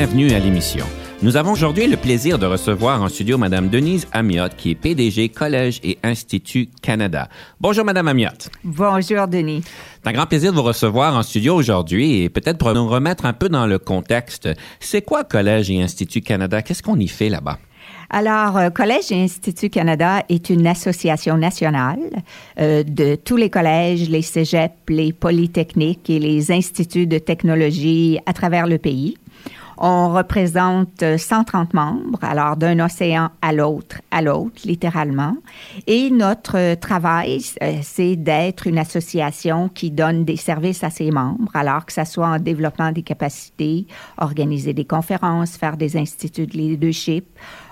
Bienvenue à l'émission. Nous avons aujourd'hui le plaisir de recevoir en studio Madame Denise Amiotte, qui est PDG Collège et Institut Canada. Bonjour Madame Amiotte. Bonjour Denis. C'est un grand plaisir de vous recevoir en studio aujourd'hui et peut-être pour nous remettre un peu dans le contexte. C'est quoi Collège et Institut Canada? Qu'est-ce qu'on y fait là-bas? Alors, euh, Collège et Institut Canada est une association nationale euh, de tous les collèges, les cégeps, les polytechniques et les instituts de technologie à travers le pays. On représente 130 membres, alors d'un océan à l'autre, à l'autre, littéralement. Et notre travail, euh, c'est d'être une association qui donne des services à ses membres, alors que ce soit en développement des capacités, organiser des conférences, faire des instituts de leadership.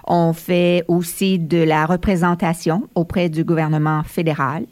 On fait aussi de la représentation auprès du gouvernement fédéral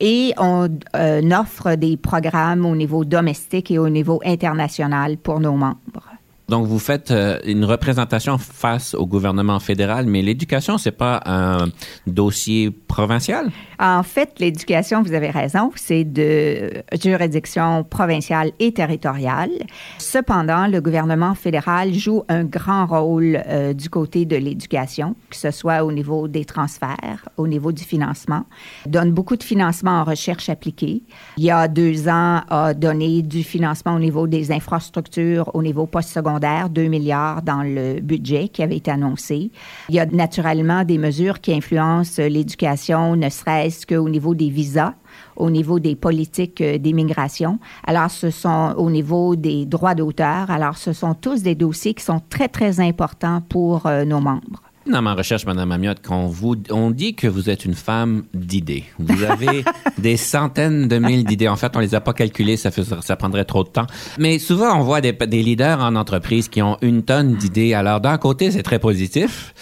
et on euh, offre des programmes au niveau domestique et au niveau international pour nos membres. Donc, vous faites euh, une représentation face au gouvernement fédéral, mais l'éducation, c'est pas un dossier provincial? En fait, l'éducation, vous avez raison, c'est de juridiction provinciale et territoriale. Cependant, le gouvernement fédéral joue un grand rôle euh, du côté de l'éducation, que ce soit au niveau des transferts, au niveau du financement. donne beaucoup de financement en recherche appliquée. Il y a deux ans, a donné du financement au niveau des infrastructures, au niveau postsecondaire 2 milliards dans le budget qui avait été annoncé. Il y a naturellement des mesures qui influencent l'éducation, ne serait-ce qu'au niveau des visas au niveau des politiques euh, d'immigration. Alors, ce sont au niveau des droits d'auteur. Alors, ce sont tous des dossiers qui sont très, très importants pour euh, nos membres. Dans ma recherche, Madame Amiotte, qu'on vous, on dit que vous êtes une femme d'idées. Vous avez des centaines de mille d'idées. En fait, on les a pas calculées, ça, ça prendrait trop de temps. Mais souvent, on voit des, des leaders en entreprise qui ont une tonne d'idées. Alors, d'un côté, c'est très positif.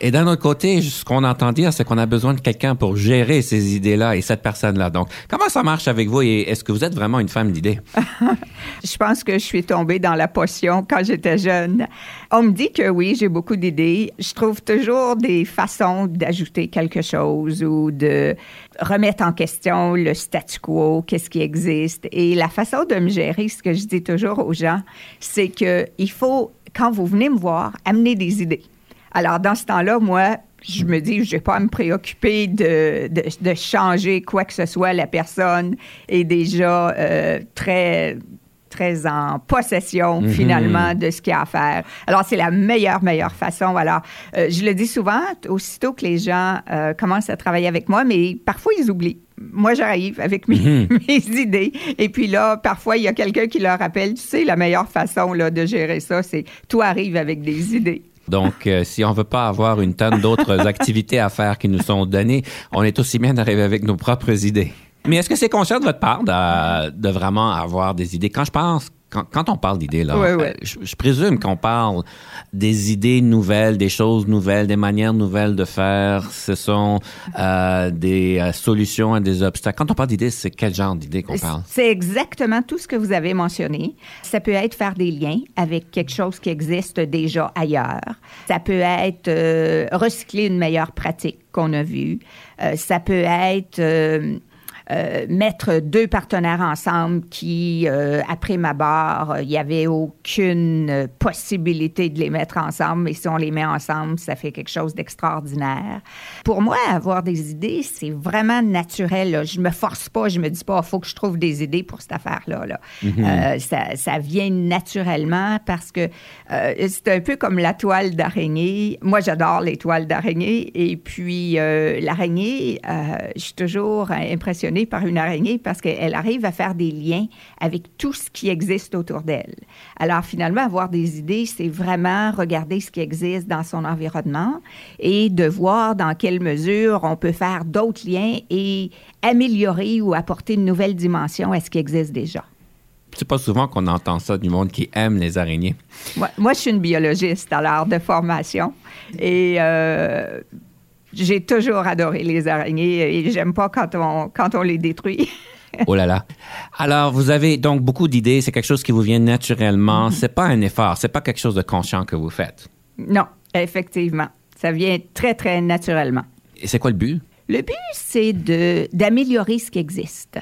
Et d'un autre côté, ce qu'on entend dire, c'est qu'on a besoin de quelqu'un pour gérer ces idées-là et cette personne-là. Donc, comment ça marche avec vous et est-ce que vous êtes vraiment une femme d'idées? je pense que je suis tombée dans la potion quand j'étais jeune. On me dit que oui, j'ai beaucoup d'idées. Je trouve toujours des façons d'ajouter quelque chose ou de remettre en question le statu quo, qu'est-ce qui existe. Et la façon de me gérer, ce que je dis toujours aux gens, c'est que il faut, quand vous venez me voir, amener des idées. Alors, dans ce temps-là, moi, je me dis, je n'ai pas à me préoccuper de, de, changer quoi que ce soit. La personne est déjà euh, très très en possession mhm. finalement de ce qu'il y a à faire. Alors c'est la meilleure meilleure façon. Alors euh, je le dis souvent, aussitôt que les gens euh, commencent à travailler avec moi, mais parfois ils oublient. Moi, j'arrive avec mes, mhm. mes, idées. Et puis là, parfois, il y a quelqu'un qui leur rappelle, tu sais, la meilleure façon là, de gérer ça, c'est toi arrive avec des idées. Donc, euh, si on veut pas avoir une tonne d'autres activités à faire qui nous sont données, on est aussi bien d'arriver avec nos propres idées. Mais est-ce que c'est conscient de votre part de, de, vraiment avoir des idées? Quand je pense quand, on parle d'idées, là, euh, je, présume qu'on parle des idées nouvelles, des choses nouvelles, des manières nouvelles de faire. Ce sont euh, des euh, solutions à des obstacles. Quand on parle d'idées, c'est quel genre d'idées qu'on parle? C'est exactement tout ce que vous avez mentionné. Ça peut être faire des liens avec quelque chose qui existe déjà ailleurs. Ça peut être recycler une meilleure pratique qu'on a vue. ça peut être euh, mettre deux partenaires ensemble qui, euh, après ma barre, il n'y avait aucune possibilité de les mettre ensemble, mais si on les met ensemble, ça fait quelque chose d'extraordinaire. Pour moi, avoir des idées, c'est vraiment naturel. Je me force pas, je me dis pas, il faut que je trouve des idées pour cette affaire-là. Là. Mm-hmm. Euh, ça, ça, vient naturellement parce que c'est un peu comme la toile d'araignée. Moi, j'adore les toiles d'araignée et puis l'araignée, je suis toujours impressionnée impressionnée par une araignée parce qu'elle arrive à faire des liens avec tout ce qui existe autour d'elle. Alors finalement, avoir des idées, c'est vraiment regarder ce qui existe dans son environnement et de voir dans quelle mesure on peut faire d'autres liens et améliorer ou apporter une nouvelle dimension à ce qui existe déjà. C'est pas souvent qu'on entend ça du monde qui aime les araignées. Moi, moi je suis une biologiste alors de formation et euh, j'ai toujours adoré les araignées et j'aime pas quand on, quand on les détruit. oh là là. Alors, vous avez donc beaucoup d'idées. C'est quelque chose qui vous vient naturellement. C'est pas un effort. C'est pas quelque chose de conscient que vous faites. Non, effectivement. Ça vient très, très naturellement. Et c'est quoi le but? Le but, c'est de, d'améliorer ce qui existe.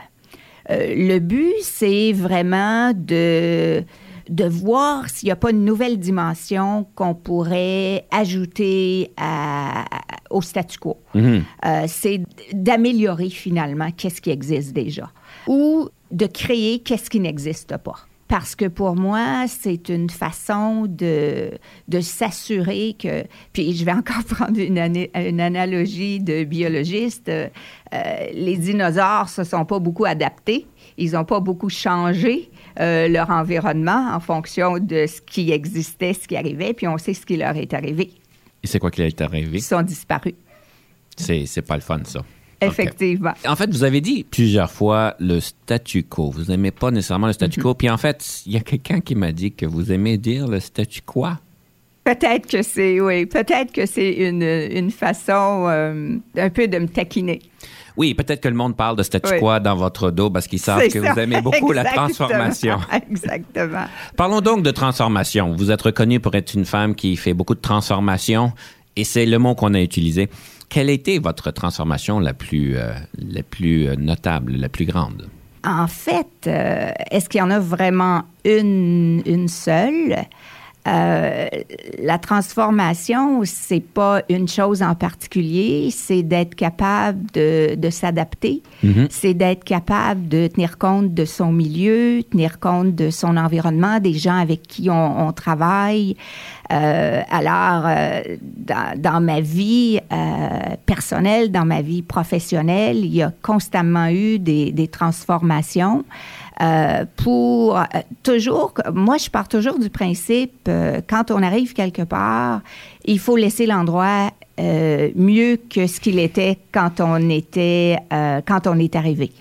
Euh, le but, c'est vraiment de, de voir s'il n'y a pas une nouvelle dimension qu'on pourrait ajouter à, au statu quo. Mhm. Euh, c'est d'améliorer finalement qu'est-ce qui existe déjà ou de créer qu'est-ce qui n'existe pas. Parce que pour moi, c'est une façon de, de s'assurer que... Puis je vais encore prendre une, une analogie de biologiste. Euh, les dinosaures se sont pas beaucoup adaptés. Ils n'ont pas beaucoup changé euh, leur environnement en fonction de ce qui existait, ce qui arrivait, puis on sait ce qui leur est arrivé. Et c'est quoi qui est arrivé? Ils sont disparus, C'est, c'est pas le fun, ça. effectivement. En fait, vous avez dit plusieurs fois le statu quo. Vous n'aimez pas nécessairement le statu quo. Puis en fait, il y a quelqu'un qui m'a dit que vous aimez dire le statu quo. Peut-être que c'est, oui, peut-être que c'est une, une façon euh, un peu de me taquiner. Oui, peut-être que le monde parle de statu Oui. quo dans votre dos parce qu'ils savent que ça. vous aimez beaucoup la Exactement. transformation. Exactement. Parlons donc de transformation. Vous êtes reconnue pour être une femme qui fait beaucoup de transformation et c'est le mot qu'on a utilisé. Quelle a été votre transformation la plus, euh, la plus euh, notable, la plus grande? En fait, euh, est-ce qu'il y en a vraiment une, une seule? Euh, la transformation, c'est pas une chose en particulier, c'est d'être capable de, de s'adapter, Mhm. c'est d'être capable de tenir compte de son milieu, tenir compte de son environnement, des gens avec qui on, on travaille. Euh, alors, euh, dans, dans ma vie euh, personnelle, dans ma vie professionnelle, il y a constamment eu des, des transformations. Euh, pour euh, toujours, moi je pars toujours du principe, euh, quand on arrive quelque part, il faut laisser l'endroit euh, mieux que ce qu'il était quand on était, quand on est arrivé.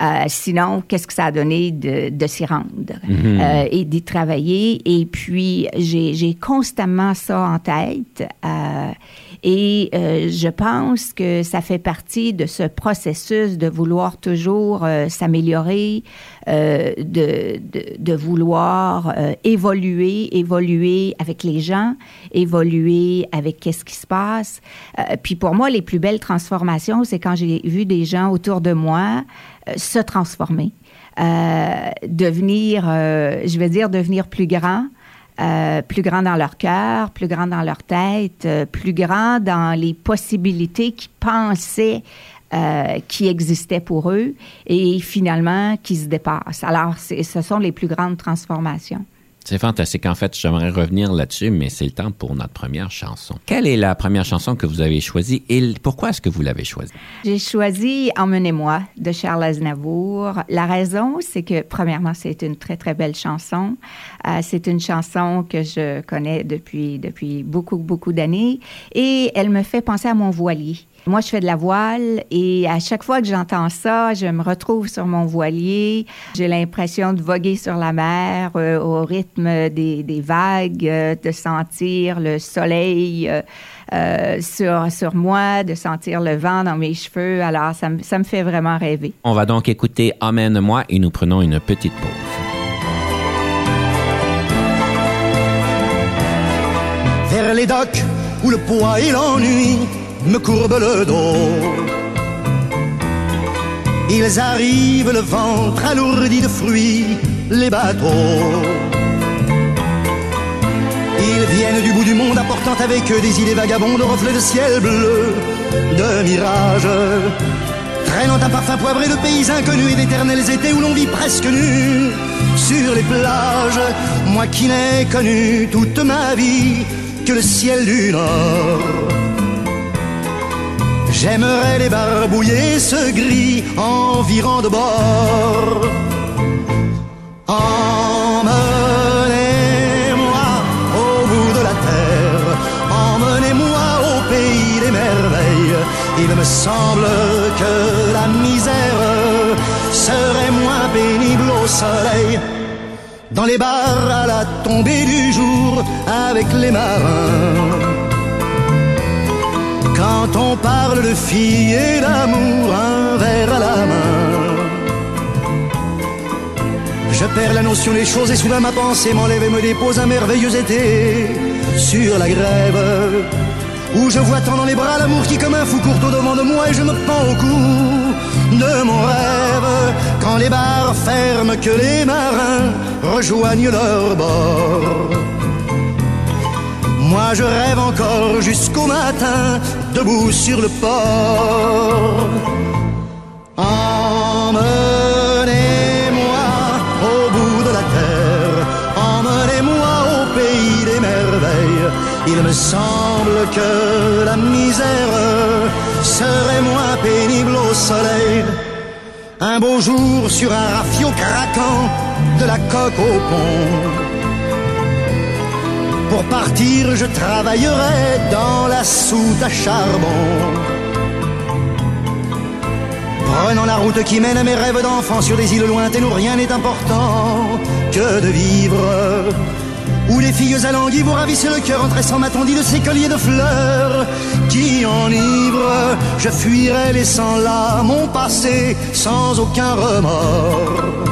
Euh, sinon, qu'est-ce que ça a donné de, de s'y rendre? Euh, et d'y travailler? Et puis, j'ai j'ai constamment ça en tête. euh, et euh, je pense que ça fait partie de ce processus de vouloir toujours euh, s'améliorer, euh, de, de, de vouloir euh, évoluer, évoluer avec les gens, évoluer avec qu'est-ce qui se passe. Euh, puis pour moi, les plus belles transformations, c'est quand j'ai vu des gens autour de moi euh, se transformer, devenir, je vais dire, devenir plus grands. Euh, plus grand dans leur cœur, plus grand dans leur tête, euh, plus grand dans les possibilités qu'ils pensaient euh, qui existaient pour eux et finalement qui se dépassent. Alors, ce sont les plus grandes transformations. C'est fantastique. En fait, j'aimerais revenir là-dessus, mais c'est le temps pour notre première chanson. Quelle est la première chanson que vous avez choisie et pourquoi est-ce que vous l'avez choisie? J'ai choisi Emmenez-moi de Charles Aznavour. La raison, c'est que, premièrement, c'est une très, très belle chanson. Euh, c'est une chanson que je connais depuis, depuis beaucoup, beaucoup d'années et elle me fait penser à mon voilier. Moi, je fais de la voile et à chaque fois que j'entends ça, je me retrouve sur mon voilier. J'ai l'impression de voguer sur la mer euh, au rythme des, des vagues, euh, de sentir le soleil euh, sur, sur moi, de sentir le vent dans mes cheveux. Alors, ça, me- ça me fait vraiment rêver. On va donc écouter Emmène-moi et nous prenons une petite pause. vers les docks où le poids et l'ennui me courbent le dos. Ils arrivent le ventre alourdi de fruits, les bateaux. Ils viennent du bout du monde apportant avec eux des idées vagabondes, reflets de ciel bleu, de mirages. Traînant un parfum poivré de pays inconnus et d'éternels étés où l'on vit presque nu sur les plages. Moi qui n'ai connu toute ma vie que le ciel du Nord. J'aimerais les barbouiller ce gris environ de bord. Emmenez-moi au bout de la terre, emmenez-moi au pays des merveilles. Il me semble que la misère serait moins pénible au soleil. Dans les bars à la tombée du jour avec les marins. Quand on parle de filles et d'amour, un verre à la main. Je perds la notion des choses et soudain ma pensée m'enlève et me dépose un merveilleux été sur la grève. Où je vois tant dans les bras l'amour qui comme un fou court au devant de moi et je me pends au cou de mon rêve. Quand les bars ferment, que les marins rejoignent leur bord. Moi je rêve encore jusqu'au matin, debout sur le port. Emmenez-moi au bout de la terre, emmenez-moi au pays des merveilles. Il me semble que la misère serait moins pénible au soleil. Un beau jour sur un rafio craquant de la coque au pont. Pour partir, je travaillerai dans la soute à charbon. Prenant la route qui mène à mes rêves d'enfant sur des îles lointaines où rien n'est important que de vivre. Où les filles alanguies vous ravissent le cœur en tressant ma tondie de ces colliers de fleurs qui enivrent. Je fuirai laissant là mon passé sans aucun remords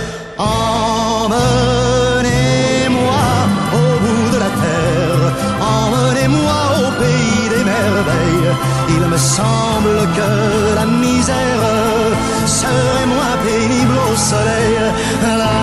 Semble que la misère serait moins pénible au soleil. La.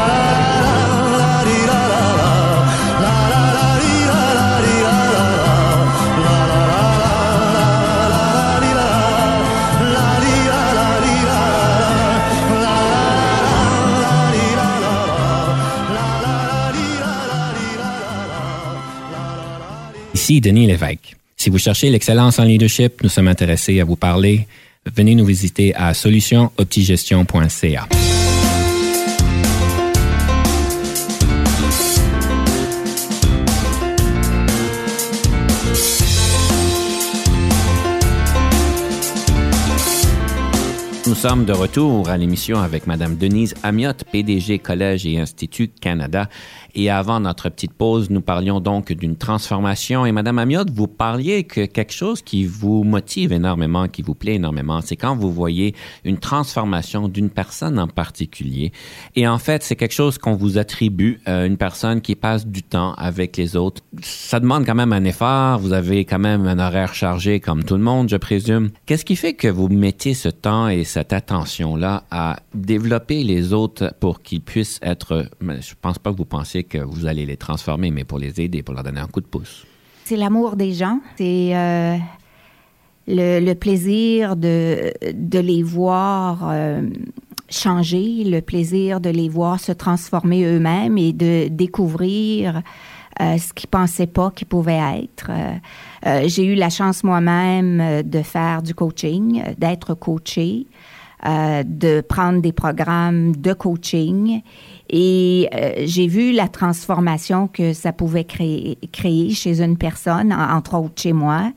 Ici Denis Lévesque. Si vous cherchez l'excellence en leadership, nous sommes intéressés à vous parler. Venez nous visiter à solutionoptigestion.ca. Nous sommes de retour à l'émission avec Madame Denise Amiotte, PDG Collège et Institut Canada. Et avant notre petite pause, nous parlions donc d'une transformation. Et Madame Amiotte, vous parliez que quelque chose qui vous motive énormément, qui vous plaît énormément, c'est quand vous voyez une transformation d'une personne en particulier. Et en fait, c'est quelque chose qu'on vous attribue, euh, une personne qui passe du temps avec les autres. Ça demande quand même un effort. Vous avez quand même un horaire chargé comme tout le monde, je présume. Qu'est-ce qui fait que vous mettez ce temps et cette attention-là à développer les autres pour qu'ils puissent être, je pense pas que vous pensiez que vous allez les transformer, mais pour les aider, pour leur donner un coup de pouce. C'est l'amour des gens. C'est euh, le, plaisir de, les voir euh, changer, le plaisir de les voir se transformer eux-mêmes et de découvrir euh, ce qu'ils pensaient pas qu'ils pouvaient être. J'ai eu la chance moi-même de faire du coaching, d'être coachée, euh, de prendre des programmes de coaching. Et euh, j'ai vu la transformation que ça pouvait créer, créer chez une personne, en- entre autres chez moi.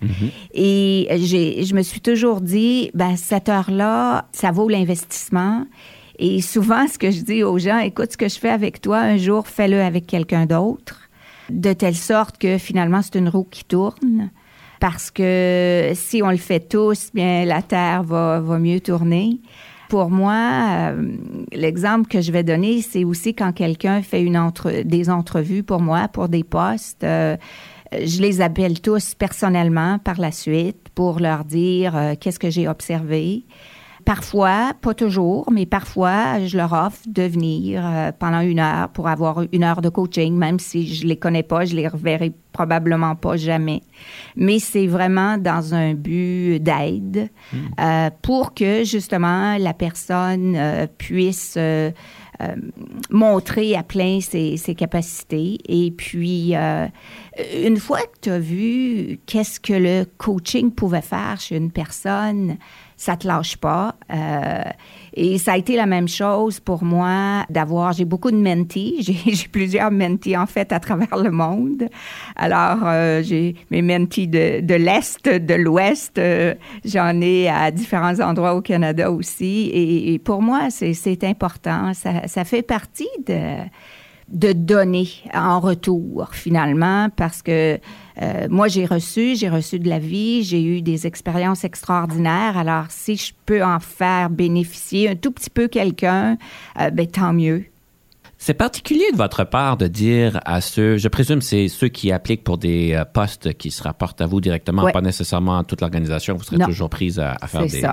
Et j'ai, je me suis toujours dit, ben, cette heure-là, ça vaut l'investissement. Et souvent, ce que je dis aux gens, écoute, ce que je fais avec toi, un jour, fais-le avec quelqu'un d'autre, de telle sorte que finalement, c'est une roue qui tourne. Parce que si on le fait tous, bien, la Terre va, va mieux tourner. Pour moi, euh, l'exemple que je vais donner, c'est aussi quand quelqu'un fait une entre, des entrevues pour moi, pour des postes. euh, je les appelle tous personnellement par la suite pour leur dire euh, qu'est-ce que j'ai observé. Parfois, pas toujours, mais parfois, je leur offre de venir euh, pendant une heure pour avoir une heure de coaching, même si je les connais pas, je les reverrai probablement pas jamais. Mais c'est vraiment dans un but d'aide hmm. euh, pour que justement la personne euh, puisse montrer à plein ses, ses, capacités. Et puis, une fois que tu as vu qu'est-ce que le coaching pouvait faire chez une personne, ça te lâche pas. Euh, et ça a été la même chose pour moi d'avoir, j'ai beaucoup de mentees, j'ai plusieurs mentees en fait à travers le monde. Alors, euh, j'ai mes mentees de, l'Est, de l'Ouest, euh, j'en ai à différents endroits au Canada aussi. Et, et pour moi, c'est important, ça, ça fait partie de de donner en retour finalement parce que euh, moi j'ai reçu, j'ai reçu de la vie, j'ai eu des expériences extraordinaires. Alors si je peux en faire bénéficier un tout petit peu quelqu'un, euh, ben tant mieux. C'est particulier de votre part de dire à ceux, je présume c'est ceux qui appliquent pour des euh, postes qui se rapportent à vous directement, pas nécessairement à toute l'organisation, vous serez toujours prise à, à faire des,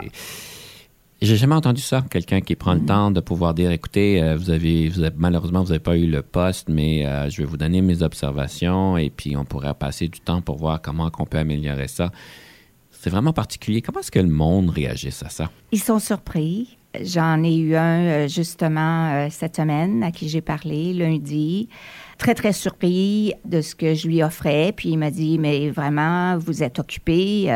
j'ai jamais entendu ça, quelqu'un qui prend le mm. temps de pouvoir dire, écoutez, euh, vous, avez, vous avez, malheureusement, vous n'avez pas eu le poste, mais euh, je vais vous donner mes observations et puis on pourrait passer du temps pour voir comment on peut améliorer ça. C'est vraiment particulier. Comment est-ce que le monde réagit à ça? Ils sont surpris. J'en ai eu un euh, justement cette semaine à qui j'ai parlé lundi. Très, très surpris de ce que je lui offrais. Puis il m'a dit, mais vraiment, vous êtes occupé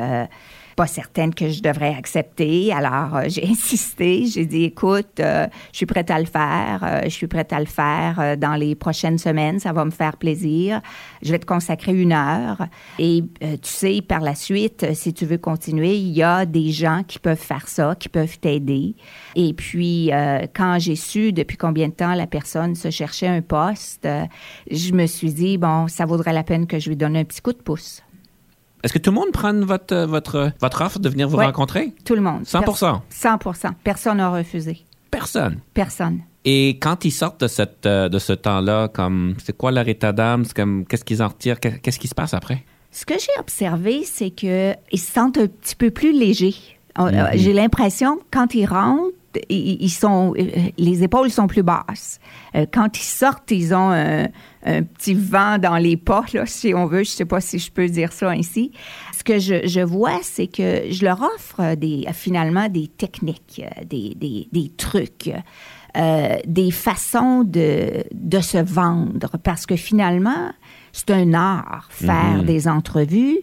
pas certaine que je devrais accepter. Alors, euh, j'ai insisté. J'ai dit, écoute, euh, je suis prête à le faire. Euh, je suis prête à le faire dans les prochaines semaines. Ça va me faire plaisir. Je vais te consacrer une heure. Et tu sais, par la suite, si tu veux continuer, il y a des gens qui peuvent faire ça, qui peuvent t'aider. Et puis, quand j'ai su depuis combien de temps la personne se cherchait un poste, je me suis dit, bon, ça vaudrait la peine que je lui donne un petit coup de pouce. Est-ce que tout le monde prend votre, votre, votre offre de venir vous rencontrer? Tout le monde. 100% 100% Personne n'a refusé. Personne? Personne. Et quand ils sortent de, cette, euh, de ce temps-là, comme c'est quoi leur état d'âme? Qu'est-ce qu'ils en retirent? Qu'est-ce qui se passe après? Ce que j'ai observé, c'est qu'ils se sentent un petit peu plus légers. Mm-hmm. J'ai l'impression, quand ils rentrent, ils sont, euh, les épaules sont plus basses. Euh, quand ils sortent, ils ont un, petit vent dans les pas, si on veut. Je sais pas si je peux dire ça ainsi. Ce que je, vois, c'est que je leur offre finalement des techniques, des, des, trucs. Euh, des façons de se vendre parce que finalement, c'est un art faire mm-hmm. des entrevues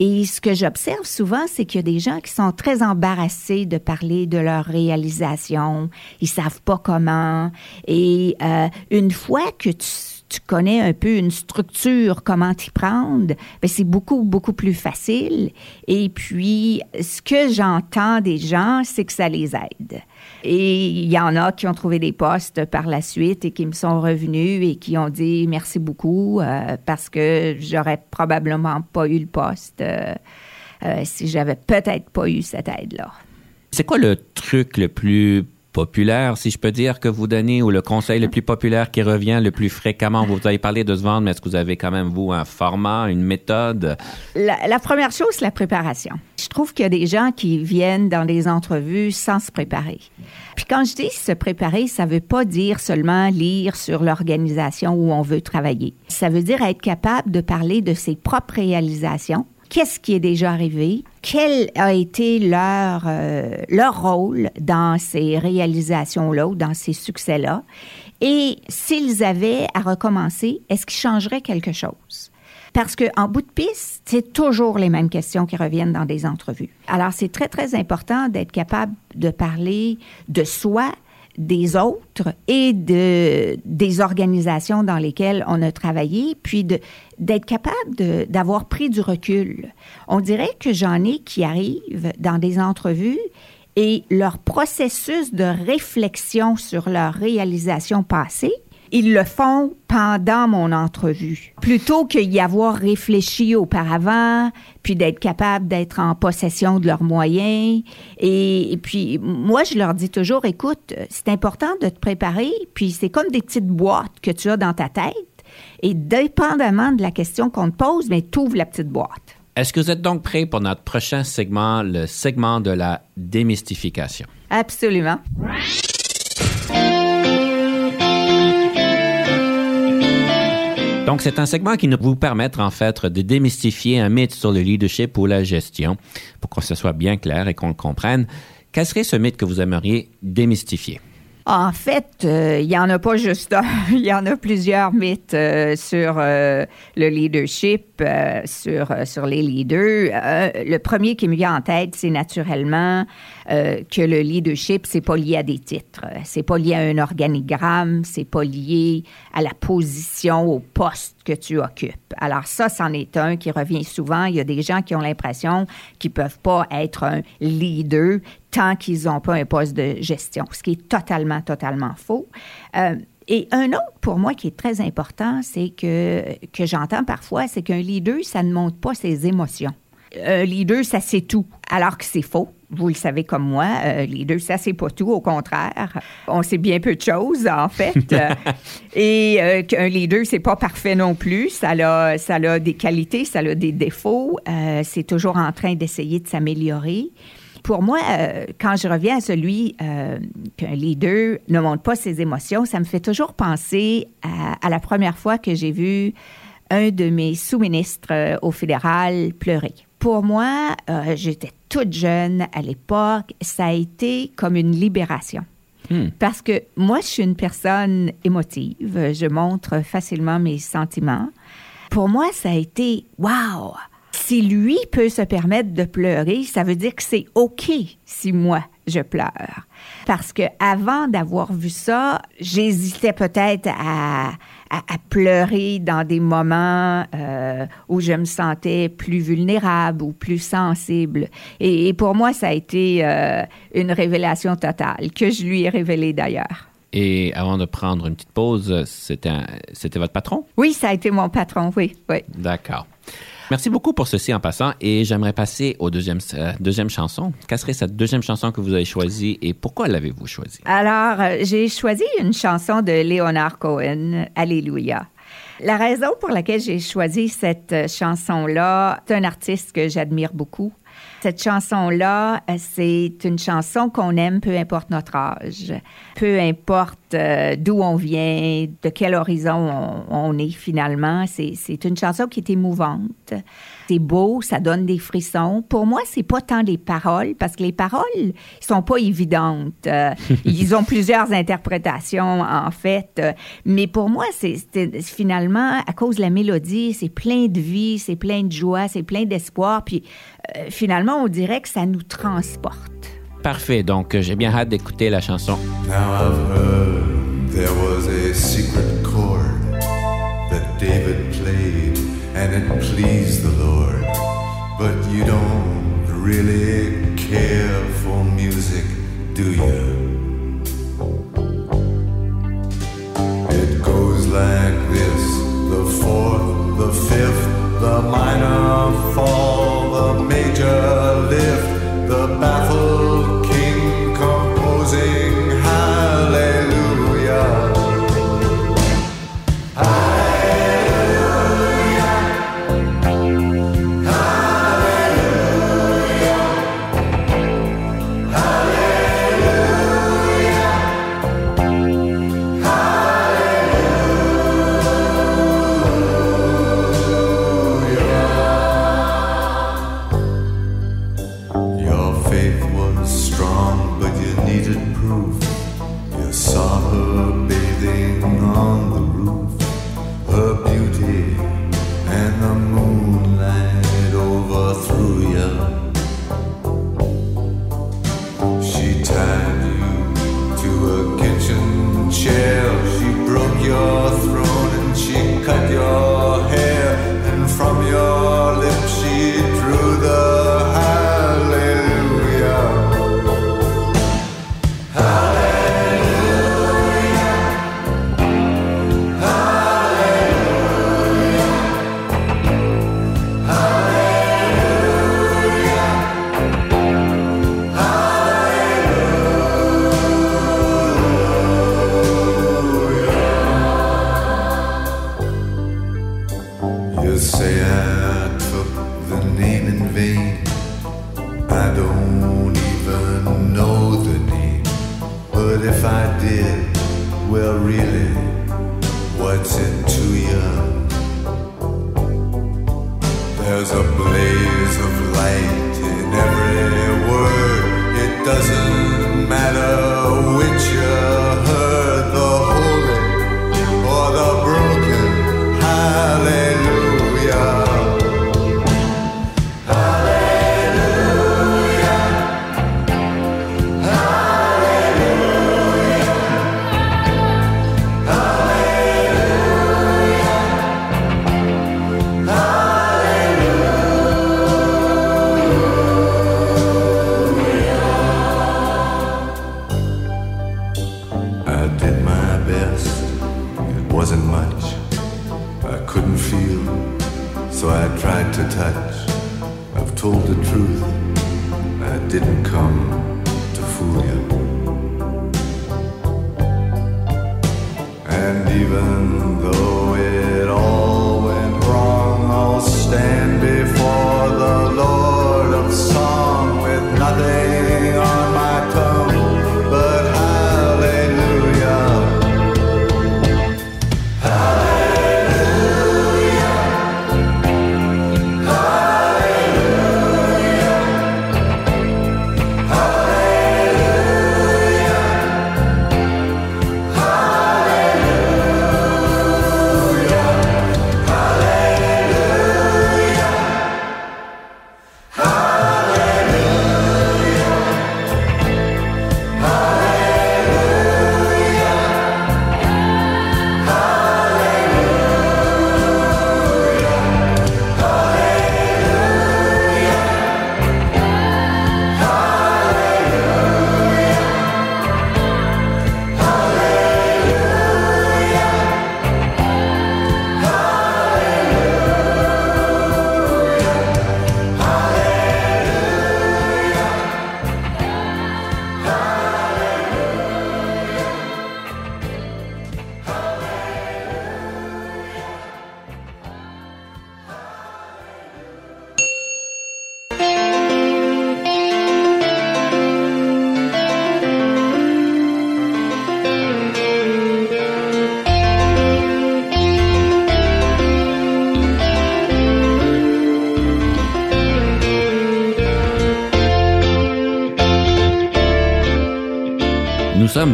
et ce que j'observe souvent, c'est qu'il y a des gens qui sont très embarrassés de parler de leur réalisation. Ils savent pas comment. Et euh, une fois que tu, tu, connais un peu une structure, comment t'y prendre, ben c'est beaucoup, beaucoup plus facile. Et puis, ce que j'entends des gens, c'est que ça les aide. Et il y en a qui ont trouvé des postes par la suite et qui me sont revenus et qui ont dit merci beaucoup euh, parce que j'aurais probablement pas eu le poste euh, euh, si j'avais peut-être pas eu cette aide-là. C'est quoi le truc le plus populaire, si je peux dire, que vous donnez ou le conseil le plus populaire qui revient le plus fréquemment? Vous avez parlé de se vendre, mais est-ce que vous avez quand même, vous, un format, une méthode? La, première chose, c'est la préparation. Je trouve qu'il y a des gens qui viennent dans des entrevues sans se préparer. Puis quand je dis se préparer, ça veut pas dire seulement lire sur l'organisation où on veut travailler. Ça veut dire être capable de parler de ses propres réalisations, qu'est-ce qui est déjà arrivé, quel a été leur, euh, leur rôle dans ces réalisations-là ou dans ces succès-là, et s'ils avaient à recommencer, est-ce qu'ils changeraient quelque chose? Parce qu'en bout de piste, c'est toujours les mêmes questions qui reviennent dans des entrevues. Alors, c'est très, très important d'être capable de parler de soi, des autres et de, des organisations dans lesquelles on a travaillé, puis d'être capable d'avoir pris du recul. On dirait que j'en ai qui arrivent dans des entrevues et leur processus de réflexion sur leur réalisation passée ils le font pendant mon entrevue. Plutôt qu'y avoir réfléchi auparavant, puis d'être capable d'être en possession de leurs moyens. Et, puis, moi, je leur dis toujours, écoute, c'est important de te préparer, puis c'est comme des petites boîtes que tu as dans ta tête. Et dépendamment de la question qu'on te pose, mais tu ouvres la petite boîte. Est-ce que vous êtes donc prêt pour notre prochain segment, le segment de la démystification? Absolument. Donc, c'est un segment qui nous vous permettre, en fait, de démystifier un mythe sur le leadership ou la gestion pour que ce soit bien clair et qu'on le comprenne. Quel serait ce mythe que vous aimeriez démystifier? En fait, euh, il n'y en a pas juste un. Il y en a plusieurs mythes euh, sur euh, le leadership, sur, sur les leaders. le premier qui me vient en tête, c'est naturellement que le leadership, c'est pas lié à des titres. C'est pas lié à un organigramme, c'est pas lié à la position, au poste que tu occupes. Alors ça, c'en est un qui revient souvent. Il y a des gens qui ont l'impression qu'ils peuvent pas être un leader tant qu'ils n'ont pas un poste de gestion, ce qui est totalement, totalement faux. Euh, et un autre, pour moi, qui est très important, c'est que, que j'entends parfois, c'est qu'un leader, ça ne montre pas ses émotions. Un leader, ça c'est tout, alors que c'est faux. Vous le savez comme moi, euh, leader, ça c'est pas tout, au contraire. On sait bien peu de choses, en fait. et euh, qu'un leader, c'est pas parfait non plus. Ça a, ça a des qualités, ça a des défauts. Euh, c'est toujours en train d'essayer de s'améliorer pour moi, euh, quand je reviens à celui euh, qu'un leader ne montre pas ses émotions, ça me fait toujours penser à, la première fois que j'ai vu un de mes sous-ministres euh, au fédéral pleurer. Pour moi, j'étais toute jeune à l'époque, ça a été comme une libération. Hmm. Parce que moi, je suis une personne émotive, je montre facilement mes sentiments. Pour moi, ça a été wow! Si lui peut se permettre de pleurer, ça veut dire que c'est OK si moi je pleure. Parce que avant d'avoir vu ça, j'hésitais peut-être à, pleurer dans des moments euh, où je me sentais plus vulnérable ou plus sensible. Et, pour moi, ça a été euh, une révélation totale que je lui ai révélée d'ailleurs. Et avant de prendre une petite pause, c'était, c'était votre patron? Oui, ça a été mon patron, oui. oui. D'accord. Merci beaucoup pour ceci en passant et j'aimerais passer aux deuxième, euh, deuxième chanson. Quelle serait cette deuxième chanson que vous avez choisie et pourquoi l'avez-vous choisie? Alors, euh, j'ai choisi une chanson de Leonard Cohen, Alléluia. La raison pour laquelle j'ai choisi cette euh, chanson-là, c'est un artiste que j'admire beaucoup. Cette chanson-là, euh, c'est une chanson qu'on aime peu importe notre âge, peu importe euh, d'où on vient, de quel horizon on, est finalement. C'est une chanson qui est émouvante. C'est beau, ça donne des frissons. Pour moi, c'est pas tant les paroles, parce que les paroles sont pas évidentes. Euh, ils ont plusieurs interprétations, en fait. mais pour moi, c'est finalement, à cause de la mélodie, c'est plein de vie, c'est plein de joie, c'est plein d'espoir. Puis finalement, on dirait que ça nous transporte. Parfait, donc j'ai bien hâte d'écouter la chanson. Now I've heard there was a secret chord that David played and it pleased the Lord. But you don't really care for music, do you? It goes like this the fourth, the fifth, the minor fall, the major lift, the baffled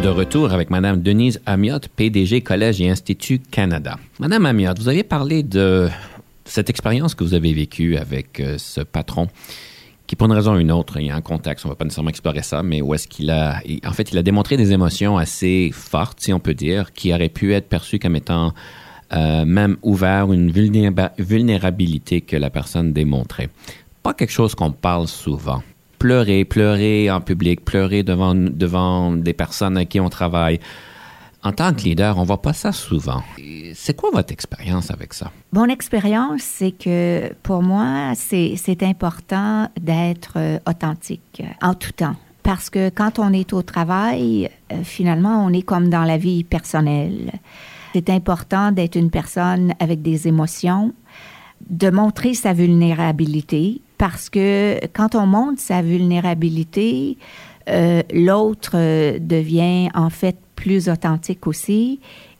de retour avec Madame Denise Amiotte, PDG Collège et Institut Canada. Madame Amiotte, vous avez parlé de cette expérience que vous avez vécue avec euh, ce patron qui, pour une raison ou une autre, a un contexte, on ne va pas nécessairement explorer ça, mais où est-ce qu'il a... En fait, il a démontré des émotions assez fortes, si on peut dire, qui auraient pu être perçues comme étant euh, même ouvert une vulnéra- vulnérabilité que la personne démontrait. Pas quelque chose qu'on parle souvent. Pleurer, pleurer en public, pleurer devant, devant des personnes avec qui on travaille. En tant que leader, on voit pas ça souvent. C'est quoi votre expérience avec ça? Mon expérience, c'est que pour moi, c'est c'est important d'être euh, authentique euh, en tout temps. Parce que quand on est au travail, euh, finalement, on est comme dans la vie personnelle. C'est important d'être une personne avec des émotions, de montrer sa vulnérabilité, parce que quand on montre sa vulnérabilité, euh, l'autre euh, devient en fait plus authentique aussi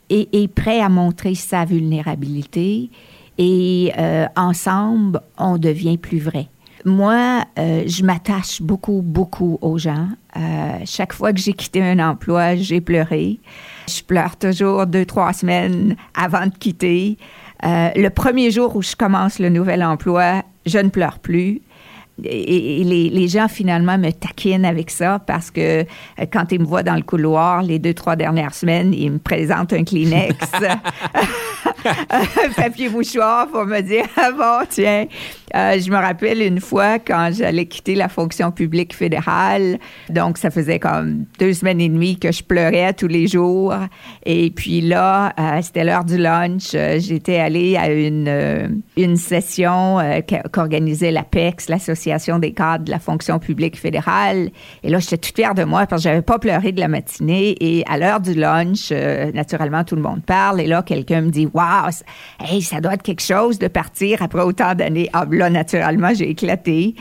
et est prêt à montrer sa vulnérabilité et euh, ensemble, on devient plus vrai. Moi, je m'attache beaucoup, beaucoup aux gens. Chaque fois que j'ai quitté un emploi, j'ai pleuré. Je pleure toujours deux, trois semaines avant de quitter. Le premier jour où je commence le nouvel emploi, je ne pleure plus. Et, les, les gens, finalement, me taquinent avec ça parce que euh, quand ils me voient dans le couloir les deux, trois dernières semaines, ils me présentent un Kleenex, un papier mouchoir pour me dire Ah bon, tiens. Euh, je me rappelle une fois quand j'allais quitter la fonction publique fédérale. Donc, ça faisait comme deux semaines et demie que je pleurais tous les jours. Et puis là, euh, c'était l'heure du lunch. J'étais allée à une, une session euh, qu'organisait l'APEX, l'Association des cadres de la fonction publique fédérale. Et là, j'étais toute fière de moi parce que j'avais pas pleuré de la matinée. Et à l'heure du lunch, euh, naturellement, tout le monde parle. Et là, quelqu'un me dit, Waouh, hey, ça doit être quelque chose de partir après autant d'années. Ah, là, naturellement, j'ai éclaté.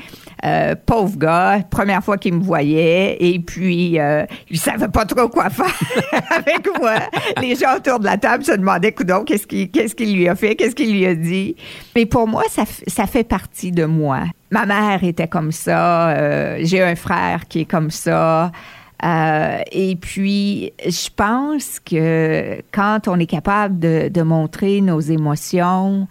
Euh, pauvre gars, première fois qu'il me voyait, et puis euh, il savait pas trop quoi faire avec moi. Les gens autour de la table se demandaient, coudon, qu'est-ce qu'il qu'il lui a fait, qu'est-ce qu'il lui a dit? Mais pour moi, ça, ça fait partie de moi. Ma mère était comme ça, euh, j'ai un frère qui est comme ça. Euh, et puis, je pense que quand on est capable de, de montrer nos émotions,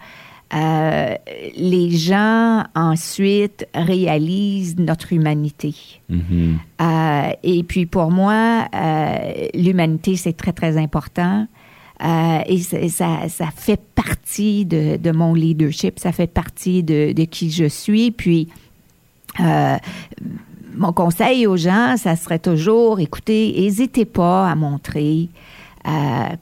euh, les gens ensuite réalisent notre humanité. Mhm. Euh, et puis pour moi, l'humanité, c'est très, très important. Euh, et ça, ça, fait partie de, de mon leadership, ça fait partie de, de qui je suis. Puis, euh, mon conseil aux gens, ça serait toujours, écoutez, n'hésitez pas à montrer euh,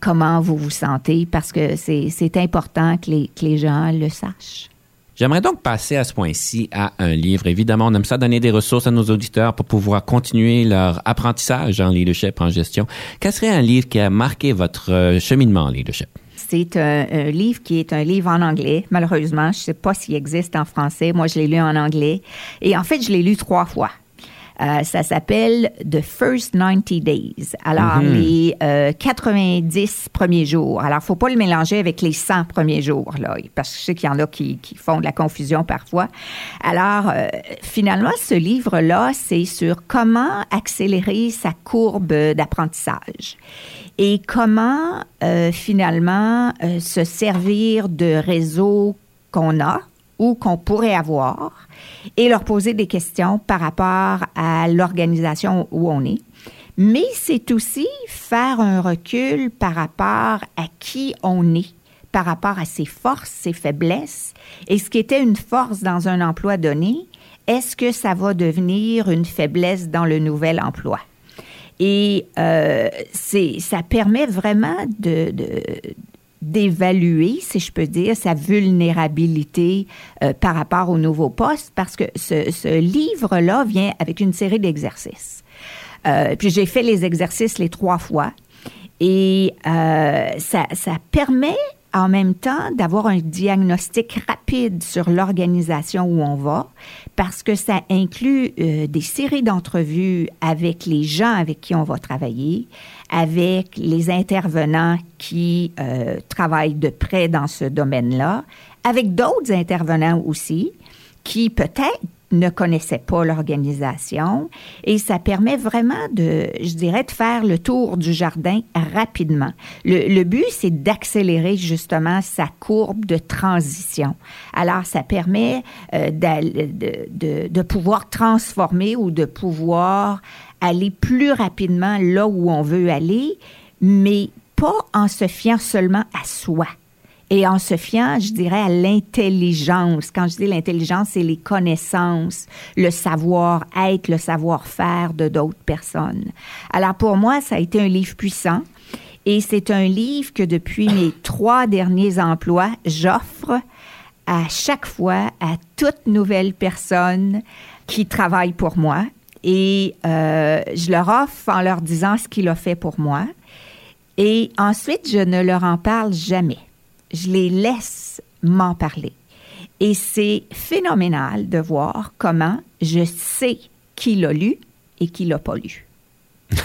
comment vous vous sentez parce que c'est c'est important que les, que les gens le sachent. J'aimerais donc passer à ce point-ci à un livre. Évidemment, on aime ça donner des ressources à nos auditeurs pour pouvoir continuer leur apprentissage en leadership, en gestion. Quel serait un livre qui a marqué votre euh, cheminement en leadership? C'est un, un livre qui est un livre en anglais. Malheureusement, je ne sais pas s'il existe en français. Moi, je l'ai lu en anglais. Et en fait, je l'ai lu trois fois. Euh, ça s'appelle The First 90 Days. Alors, Mhm. les euh, 90 premiers jours. Alors, faut pas le mélanger avec les 100 premiers jours, là, parce que je sais qu'il y en a qui, qui font de la confusion parfois. Alors, euh, finalement, ce livre-là, c'est sur comment accélérer sa courbe d'apprentissage et comment, euh, finalement, euh, se servir de réseaux qu'on a qu'on pourrait avoir et leur poser des questions par rapport à l'organisation où on est. Mais c'est aussi faire un recul par rapport à qui on est, par rapport à ses forces, ses faiblesses. Et ce qui était une force dans un emploi donné, est-ce que ça va devenir une faiblesse dans le nouvel emploi? Et euh, ça permet vraiment de- d'évaluer, si je peux dire, sa vulnérabilité euh, par rapport au nouveau poste, parce que ce, ce livre-là vient avec une série d'exercices. Euh, puis j'ai fait les exercices les trois fois. Et euh, ça, ça permet en même temps d'avoir un diagnostic rapide sur l'organisation où on va, parce que ça inclut euh, des séries d'entrevues avec les gens avec qui on va travailler, avec les intervenants qui euh, travaillent de près dans ce domaine-là, avec d'autres intervenants aussi qui peut-être ne connaissaient pas l'organisation et ça permet vraiment de, je dirais, de faire le tour du jardin rapidement. Le, le but, c'est d'accélérer justement sa courbe de transition. Alors, ça permet euh, de, de, de pouvoir transformer ou de pouvoir aller plus rapidement là où on veut aller, mais pas en se fiant seulement à soi. Et en se fiant, je dirais, à l'intelligence. Quand je dis l'intelligence, c'est les connaissances, le savoir-être, le savoir-faire de d'autres personnes. Alors pour moi, ça a été un livre puissant. Et c'est un livre que depuis mes trois derniers emplois, j'offre à chaque fois à toute nouvelle personne qui travaille pour moi. Et euh, je leur offre en leur disant ce qu'il a fait pour moi. Et ensuite, je ne leur en parle jamais. Je les laisse m'en parler. Et c'est phénoménal de voir comment je sais qui l'a lu et qui l'a pas lu.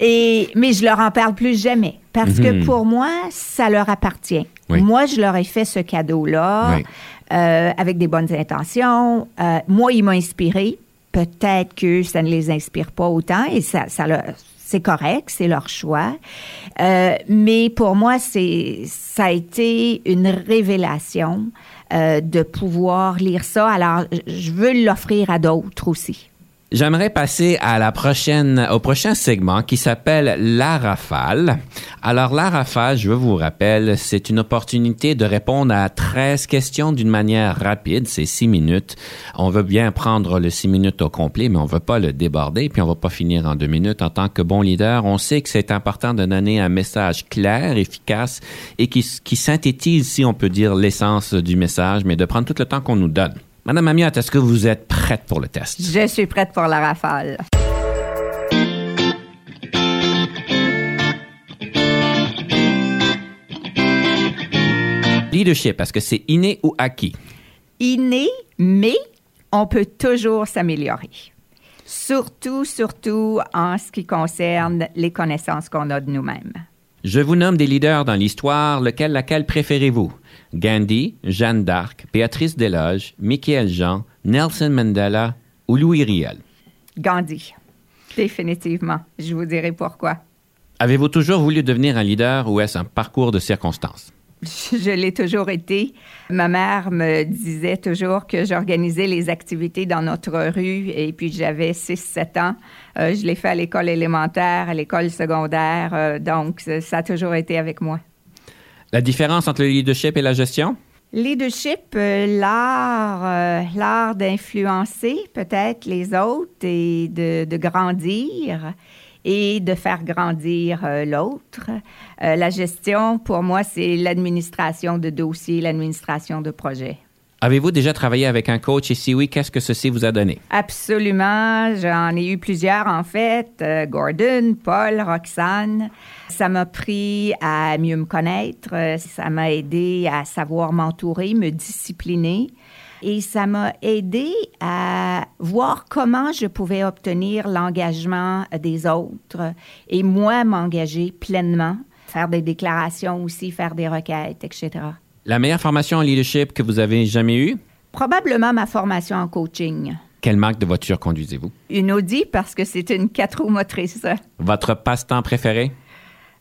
et, mais je leur en parle plus jamais. Parce que Mhm. pour moi, ça leur appartient. Oui. Moi, je leur ai fait ce cadeau-là Oui. euh, avec des bonnes intentions. Euh, moi, il m'a inspiré. Peut-être que ça ne les inspire pas autant et ça, ça c'est correct, c'est leur choix. Euh, mais pour moi, c'est, ça a été une révélation euh, de pouvoir lire ça. Alors, je veux l'offrir à d'autres aussi. J'aimerais passer à la prochaine, au prochain segment qui s'appelle La Rafale. Alors, La Rafale, je vous rappelle, c'est une opportunité de répondre à 13 questions d'une manière rapide. C'est 6 minutes. On veut bien prendre le 6 minutes au complet, mais on veut pas le déborder, puis on va pas finir en deux minutes. En tant que bon leader, on sait que c'est important de donner un message clair, efficace et qui, qui synthétise, si on peut dire, l'essence du message, mais de prendre tout le temps qu'on nous donne. Madame Amiot, est-ce que vous êtes prête pour le test? Je suis prête pour la rafale. Leadership, est-ce que c'est inné ou acquis? inné, mais on peut toujours s'améliorer. Surtout, surtout en ce qui concerne les connaissances qu'on a de nous-mêmes. Je vous nomme des leaders dans l'histoire, lequel, laquelle préférez-vous? Gandhi, Jeanne d'Arc, Béatrice Desloges, Michael Jean, Nelson Mandela ou Louis Riel? Gandhi, définitivement. Je vous dirai pourquoi. Avez-vous toujours voulu devenir un leader ou est-ce un parcours de circonstances? Je l'ai toujours été. Ma mère me disait toujours que j'organisais les activités dans notre rue et puis j'avais 6-7 ans. Euh, je l'ai fait à l'école élémentaire, à l'école secondaire, euh, donc ça a toujours été avec moi. La différence entre le leadership et la gestion? Leadership, euh, l'art, l'art d'influencer peut-être les autres et de, de grandir et de faire grandir euh, l'autre. Euh, la gestion, pour moi, c'est l'administration de dossiers, l'administration de projets. Avez-vous déjà travaillé avec un coach? Et si oui, qu'est-ce que ceci vous a donné? Absolument. J'en ai eu plusieurs en fait. Euh, Gordon, Paul, Roxane. Ça m'a pris à mieux me connaître. Ça m'a aidé à savoir m'entourer, me discipliner. Et ça m'a aidé à voir comment je pouvais obtenir l'engagement des autres et moi m'engager pleinement, faire des déclarations aussi, faire des requêtes, etc. La meilleure formation en leadership que vous avez jamais eue? Probablement ma formation en coaching. Quelle marque de voiture conduisez-vous? Une Audi parce que c'est une quatre roues motrices. Votre passe-temps préféré?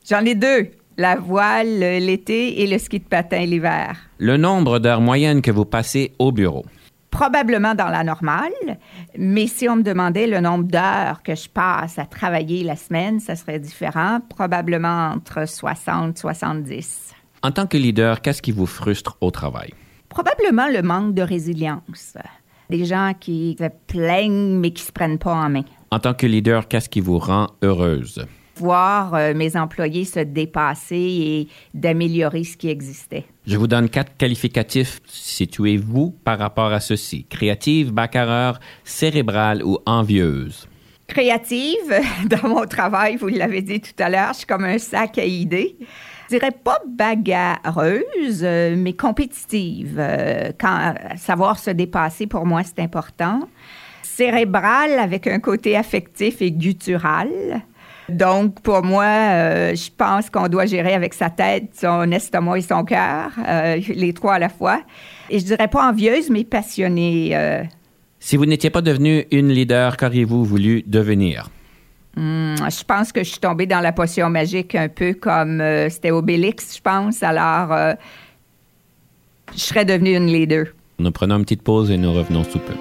J'en ai deux la voile l'été et le ski de patin l'hiver. Le nombre d'heures moyennes que vous passez au bureau. Probablement dans la normale, mais si on me demandait le nombre d'heures que je passe à travailler la semaine, ça serait différent, probablement entre 60 et 70. En tant que leader, qu'est-ce qui vous frustre au travail? Probablement le manque de résilience. Des gens qui se plaignent mais qui ne se prennent pas en main. En tant que leader, qu'est-ce qui vous rend heureuse? Voir euh, mes employés se dépasser et d'améliorer ce qui existait. Je vous donne quatre qualificatifs. Situez-vous par rapport à ceci. Créative, bacarreur, cérébrale ou envieuse? Créative, dans mon travail, vous l'avez dit tout à l'heure, je suis comme un sac à idées. Je dirais pas bagarreuse, euh, mais compétitive. Euh, quand savoir se dépasser, pour moi, c'est important. Cérébrale avec un côté affectif et guttural. Donc, pour moi, euh, je pense qu'on doit gérer avec sa tête, son estomac et son cœur, euh, les trois à la fois. Et je dirais pas envieuse, mais passionnée. Euh. Si vous n'étiez pas devenue une leader, qu'auriez-vous voulu devenir? Hmm, je pense que je suis tombée dans la potion magique un peu comme c'était Obélix, je pense. Alors, je serais devenue une leader. Nous prenons une petite pause et nous revenons sous peu.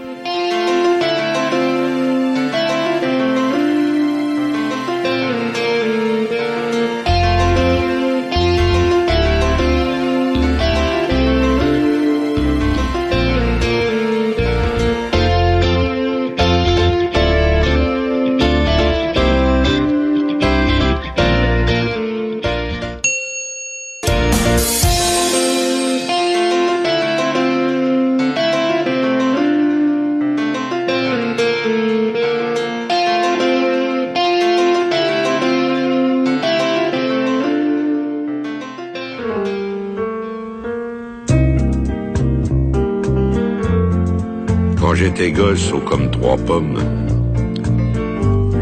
Tes gosses sont comme trois pommes.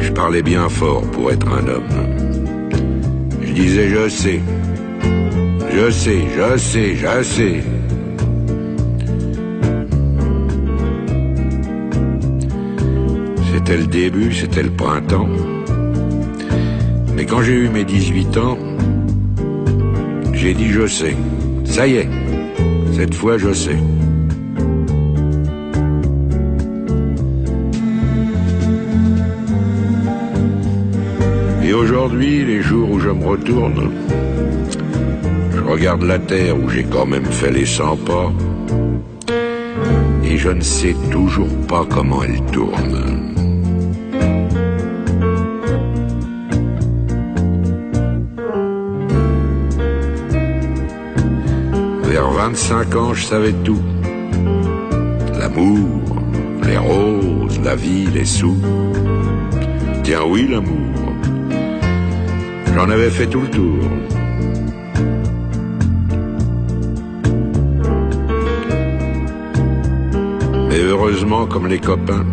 Je parlais bien fort pour être un homme. Je disais je sais, je sais, je sais, je sais. C'était le début, c'était le printemps. Mais quand j'ai eu mes 18 ans, j'ai dit je sais. Ça y est, cette fois je sais. Aujourd'hui, les jours où je me retourne, je regarde la terre où j'ai quand même fait les 100 pas, et je ne sais toujours pas comment elle tourne. Vers 25 ans, je savais tout. L'amour, les roses, la vie, les sous. Tiens oui, l'amour. J'en avais fait tout le tour. Mais heureusement, comme les copains,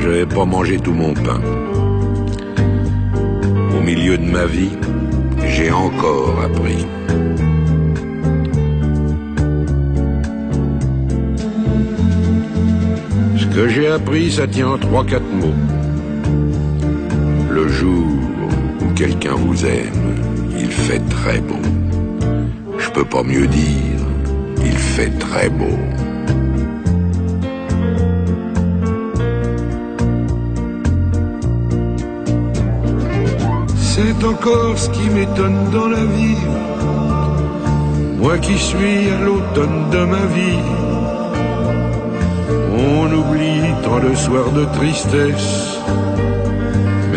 je n'avais pas mangé tout mon pain. Au milieu de ma vie, j'ai encore appris. Ce que j'ai appris, ça tient en trois, quatre mots. Quelqu'un vous aime, il fait très beau. Je peux pas mieux dire, il fait très beau. C'est encore ce qui m'étonne dans la vie. Moi qui suis à l'automne de ma vie. On oublie tant de soirs de tristesse,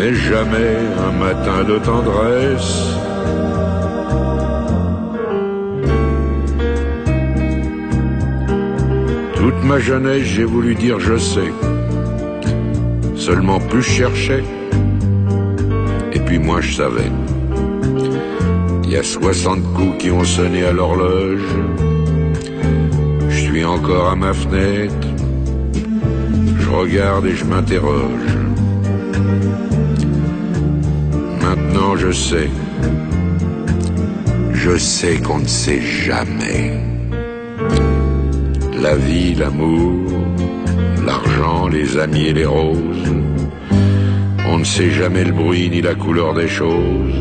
mais jamais un matin de tendresse. Toute ma jeunesse, j'ai voulu dire je sais. Seulement plus je cherchais, et puis moins je savais. Il y a 60 coups qui ont sonné à l'horloge. Je suis encore à ma fenêtre. Je regarde et je m'interroge. Je sais. Je sais qu'on ne sait jamais. La vie, l'amour, l'argent, les amis et les roses. On ne sait jamais le bruit ni la couleur des choses.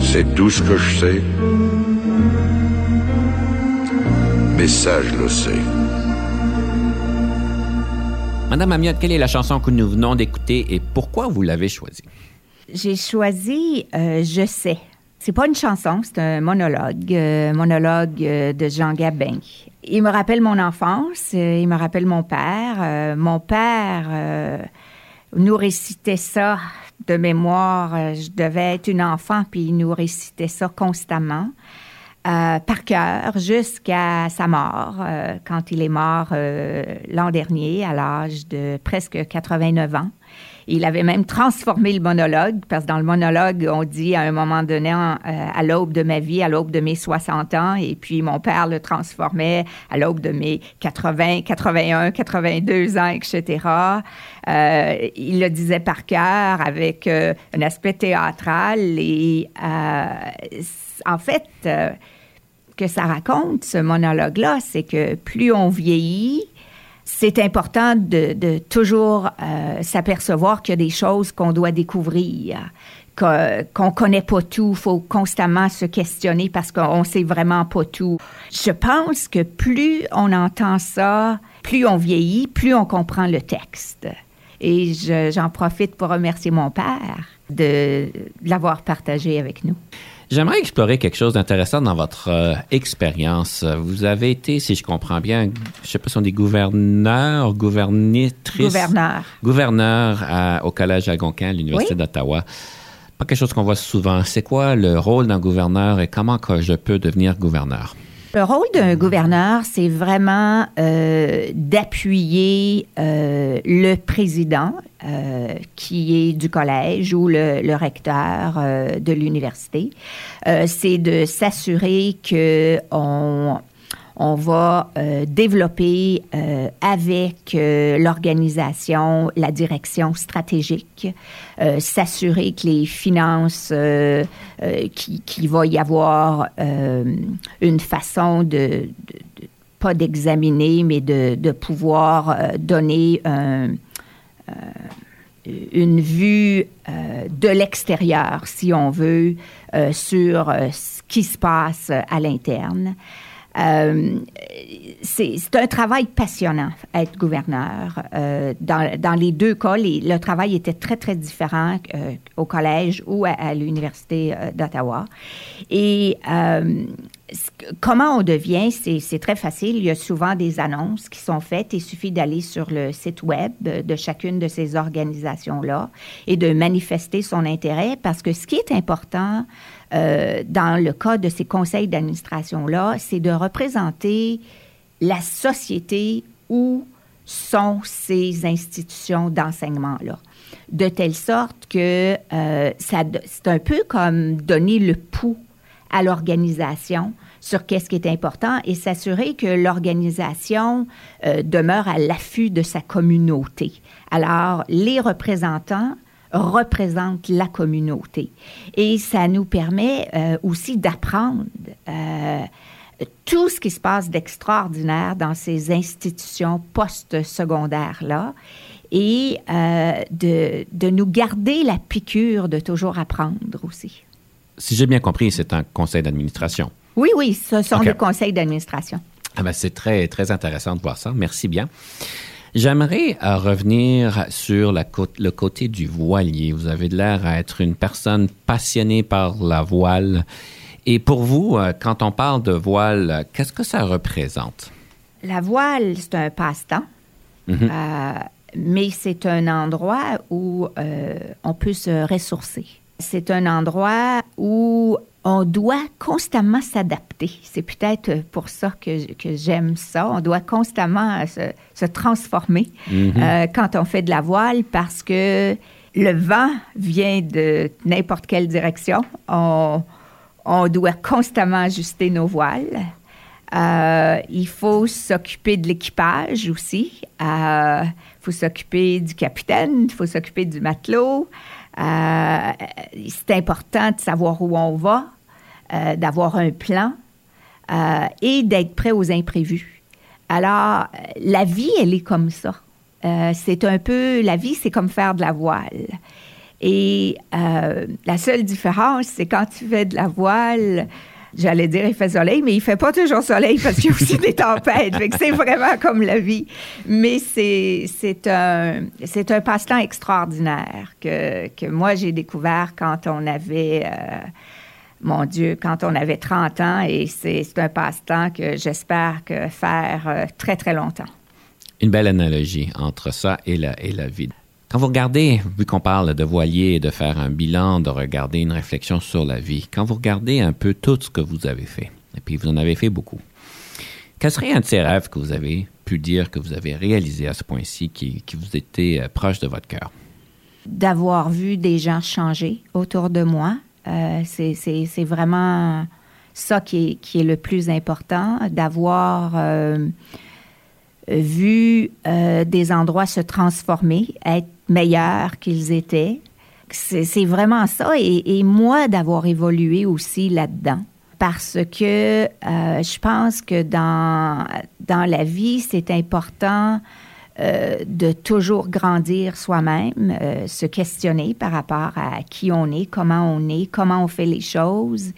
C'est tout ce que je sais. Mais ça, je le sais. Madame Amiotte, quelle est la chanson que nous venons d'écouter et pourquoi vous l'avez choisie? J'ai choisi euh, Je sais. C'est pas une chanson, c'est un monologue, euh, monologue euh, de Jean Gabin. Il me rappelle mon enfance, il me rappelle mon père. Mon père nous récitait ça de mémoire. Je devais être une enfant, puis il nous récitait ça constamment. par cœur jusqu'à sa mort, quand il est mort l'an dernier à l'âge de presque 89 ans. Il avait même transformé le monologue, parce que dans le monologue, on dit à un moment donné, euh, à l'aube de ma vie, à l'aube de mes 60 ans, et puis mon père le transformait à l'aube de mes 80, 81, 82 ans, etc. Euh, il le disait par cœur avec euh, un aspect théâtral et en fait, que ça raconte, ce monologue-là, c'est que plus on vieillit, c'est important de, toujours euh, s'apercevoir qu'il y a des choses qu'on doit découvrir, qu'on connaît pas tout. Il faut constamment se questionner parce qu'on sait vraiment pas tout. Je pense que plus on entend ça, plus on vieillit, plus on comprend le texte. Et je- j'en profite pour remercier mon père de l'avoir partagé avec nous. J'aimerais explorer quelque chose d'intéressant dans votre euh, expérience. Vous avez été, si je comprends bien, je sais pas si on dit gouverneur, gouvernitrice. Gouverneur. Gouverneur à- au Collège Algonquin, à l'Université Oui. d'Ottawa. Pas quelque chose qu'on voit souvent. C'est quoi le rôle d'un gouverneur et comment que je peux devenir gouverneur? Le rôle d'un gouverneur, c'est vraiment euh, d'appuyer euh, le président euh, qui est du collège ou le, le recteur euh, de l'université. Euh, c'est de s'assurer que on on va euh, développer euh, avec euh, l'organisation la direction stratégique, s'assurer que les finances, qui- qu'il va y avoir une façon de, pas d'examiner, mais de, pouvoir donner un, une vue de l'extérieur, si on veut, sur ce qui se passe à l'interne. Euh, c'est un travail passionnant, être gouverneur. Euh, dans, dans les deux cas, les- le travail était très, très différent euh, au collège ou à, à l'Université d'Ottawa. Et comment on devient, c'est très facile. Il y a souvent des annonces qui sont faites. Il suffit d'aller sur le site web de chacune de ces organisations-là et de manifester son intérêt parce que ce qui est important euh, dans le cas de ces conseils d'administration-là, c'est de représenter la société où sont ces institutions d'enseignement-là. De telle sorte que euh, c'est un peu comme donner le pouls à l'organisation sur qu'est-ce qui est important et s'assurer que l'organisation euh, demeure à l'affût de sa communauté. Alors, les représentants représentent la communauté. Et ça nous permet euh, aussi d'apprendre euh, tout ce qui se passe d'extraordinaire dans ces institutions post-secondaires-là et de, de nous garder la piqûre de toujours apprendre aussi. Si j'ai bien compris, c'est un conseil d'administration. Oui, oui, ce sont des conseils d'administration. Ah ben, c'est très, très intéressant de voir ça. Merci bien. J'aimerais euh, revenir sur la le côté du voilier. Vous avez l'air à être une personne passionnée par la voile. Et pour vous, euh, quand on parle de voile, qu'est-ce que ça représente? La voile, c'est un passe-temps, mm-hmm. euh, mais c'est un endroit où on peut se ressourcer. C'est un endroit où on doit constamment s'adapter. C'est peut-être pour ça que, que j'aime ça. On doit constamment se, transformer mhm. euh, quand on fait de la voile parce que le vent vient de n'importe quelle direction. On, on, doit constamment ajuster nos voiles. Euh, il faut s'occuper de l'équipage aussi. Il euh, faut s'occuper du capitaine, il faut s'occuper du matelot. Euh, c'est important de savoir où on va, euh, d'avoir un plan euh, et d'être prêt aux imprévus. Alors, la vie, elle est comme ça. c'est un peu, la vie, c'est comme faire de la voile. Et la seule différence, c'est quand tu fais de la voile, J'allais dire il fait soleil, mais il fait pas toujours soleil parce qu'il y a aussi des tempêtes. c'est vraiment comme la vie. Mais c'est, c'est un, c'est un passe-temps extraordinaire que, que moi j'ai découvert quand on avait, euh, mon Dieu, quand on avait 30 ans et c'est, un passe-temps que j'espère que faire euh, très, très longtemps. Une belle analogie entre ça et la, et la vie. Quand vous regardez, vu qu'on parle de voilier, de faire un bilan, de regarder une réflexion sur la vie, quand vous regardez un peu tout ce que vous avez fait, et puis vous en avez fait beaucoup, quel serait un de ces rêves que vous avez pu dire que vous avez réalisé à ce point-ci qui, vous était euh, proche de votre cœur? D'avoir vu des gens changer autour de moi. Euh, c'est vraiment ça qui est, qui est, le plus important, d'avoir euh, vu des endroits se transformer, être meilleurs qu'ils étaient. C'est vraiment ça. Et, moi, d'avoir évolué aussi là-dedans. Parce que euh, je pense que dans, dans la vie, c'est important euh, de toujours grandir soi-même, euh, se questionner par rapport à qui on est, comment on est, comment on fait les choses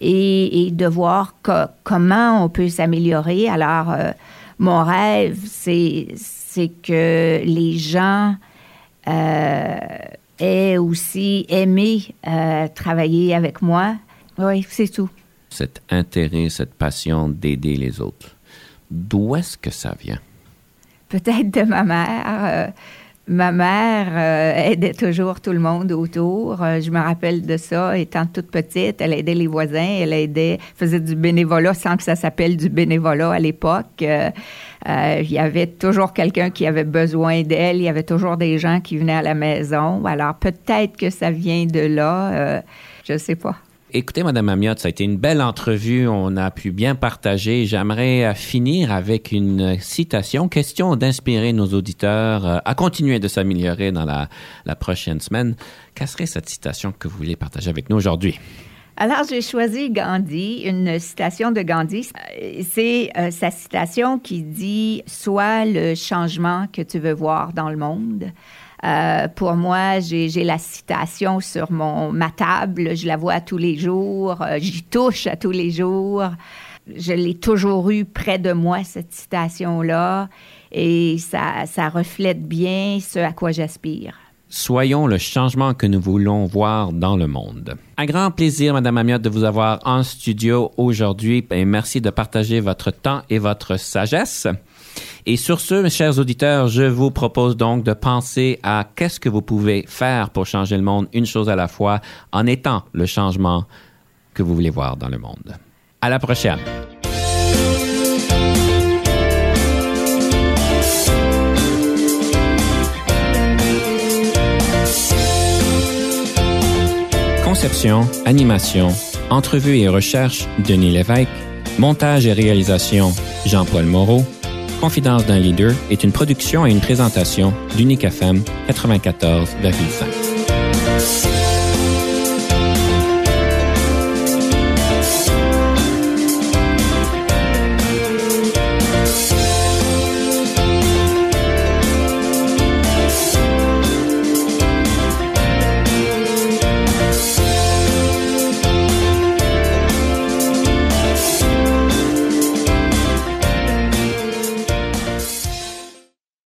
et, de voir comment on peut s'améliorer. Alors, mon rêve, c'est que les gens euh, et aussi aimé euh, travailler avec moi. Oui, c'est tout. Cet intérêt, cette passion d'aider les autres, d'où est-ce que ça vient? Peut-être de ma mère. Euh, ma mère aidait toujours tout le monde autour. je me rappelle de ça, étant toute petite, elle aidait les voisins, elle aidait, faisait du bénévolat sans que ça s'appelle du bénévolat à l'époque. Euh, il y avait toujours quelqu'un qui avait besoin d'elle. Il y avait toujours des gens qui venaient à la maison. Alors peut-être que ça vient de là. Euh, je ne sais pas. Écoutez, Madame Amiotte, ça a été une belle entrevue. On a pu bien partager. J'aimerais euh, finir avec une citation, question d'inspirer nos auditeurs à continuer de s'améliorer dans la, prochaine semaine. Quelle serait cette citation que vous voulez partager avec nous aujourd'hui? Alors, j'ai choisi Gandhi, une citation de Gandhi. C'est euh, sa citation qui dit Sois le changement que tu veux voir dans le monde. Euh, pour moi, j'ai la citation sur mon, ma table. Je la vois tous les jours. Euh, j'y touche à tous les jours. Je l'ai toujours eu près de moi, cette citation-là. Et ça, ça reflète bien ce à quoi j'aspire. Soyons le changement que nous voulons voir dans le monde. Un grand plaisir, Madame Amiotte, de vous avoir en studio aujourd'hui et merci de partager votre temps et votre sagesse. Et sur ce, mes chers auditeurs, je vous propose donc de penser à qu'est-ce que vous pouvez faire pour changer le monde une chose à la fois en étant le changement que vous voulez voir dans le monde. À la prochaine. Conception, animation, entrevue et recherche, Denis Lévesque. Montage et réalisation, Jean-Paul Moreau. Confidence d'un leader est une production et une présentation d'Unique FM 94,5.